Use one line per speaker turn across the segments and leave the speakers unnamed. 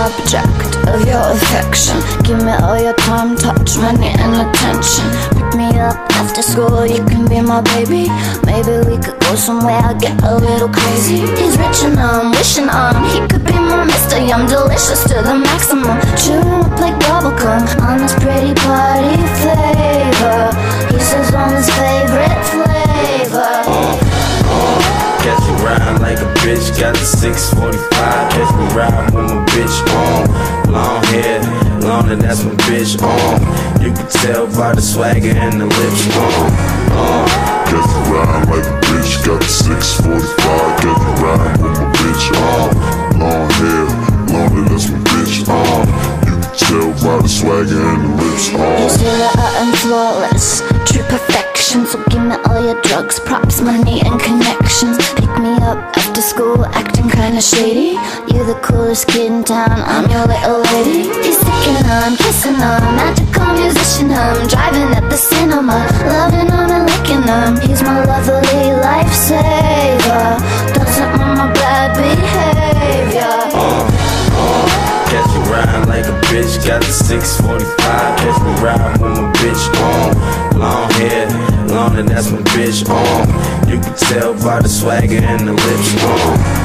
of your affection. Give me all your time, touch, money, and attention. Pick me up after school, you can be my baby. Maybe we could go somewhere, I get a little crazy. He's rich and I'm wishing on. He could be my Mr. I'm delicious to the maximum. Chewing up like bubblegum on this pretty party flavor. He says I'm his favorite flavor.
Catch me ride like a bitch, got the 645. Catch me ride and that's my bitch on. You can tell by the swagger and the lips on. Uh,
Catch me riding like a bitch, got the 645. Catch me riding with my bitch on. Long hair, long and that's my bitch on. You can tell by the swagger and the lips uh, on.
He's killer and flawless, true perfection. So give me kinda shady. You're the coolest kid in town, I'm your little lady. He's sticking on, kissing on, magical musician. I'm driving at the cinema, loving on and licking them. He's my lovely lifesaver. Doesn't want my bad behavior.
Catch me riding like a bitch, got the 645. Catch me riding with my bitch on. Long hair, long and that's my bitch on. You can tell by the swagger and the lips on.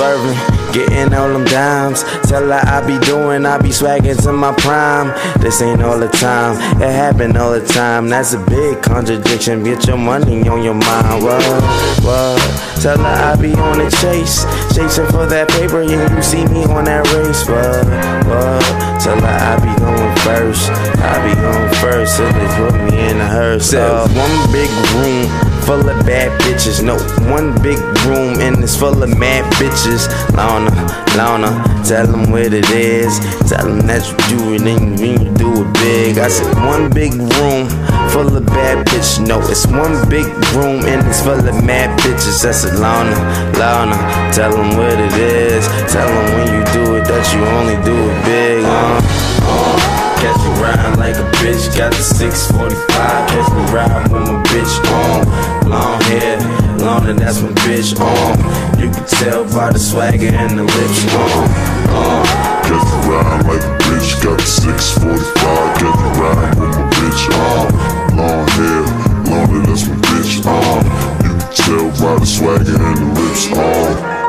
Swerving, getting all them dimes. Tell her I be doing, I be swagging to my prime. This ain't all the time, it happen all the time. That's a big contradiction. Get your money on your mind. What? What? Tell her I be on the chase, chasing for that paper. Yeah, you see me on that race. What? What? Tell her I be going first. I be going first. Till they put me in a hearse. Uh, one big room full of bad bitches. No, one big room and it's full of mad bitches. Lana, Lana, tell them what it is. Tell them that you do it and you, you do it big. I said one big room full of bad bitches. No, it's one big room and it's full of mad bitches. That's said Lana, Lana, tell them what it is. Tell them when you do it that you only do it big. Uh, uh. Catch me riding like a bitch, got the 645. Riding with my bitch on. Long hair, long and that's my bitch on. You can tell by the swagger and the lips on. Uh,
Catch me riding like a bitch, got the 645. Catch me riding with my bitch on. Long hair, long and that's my bitch on. You can tell by the swagger and the lips on.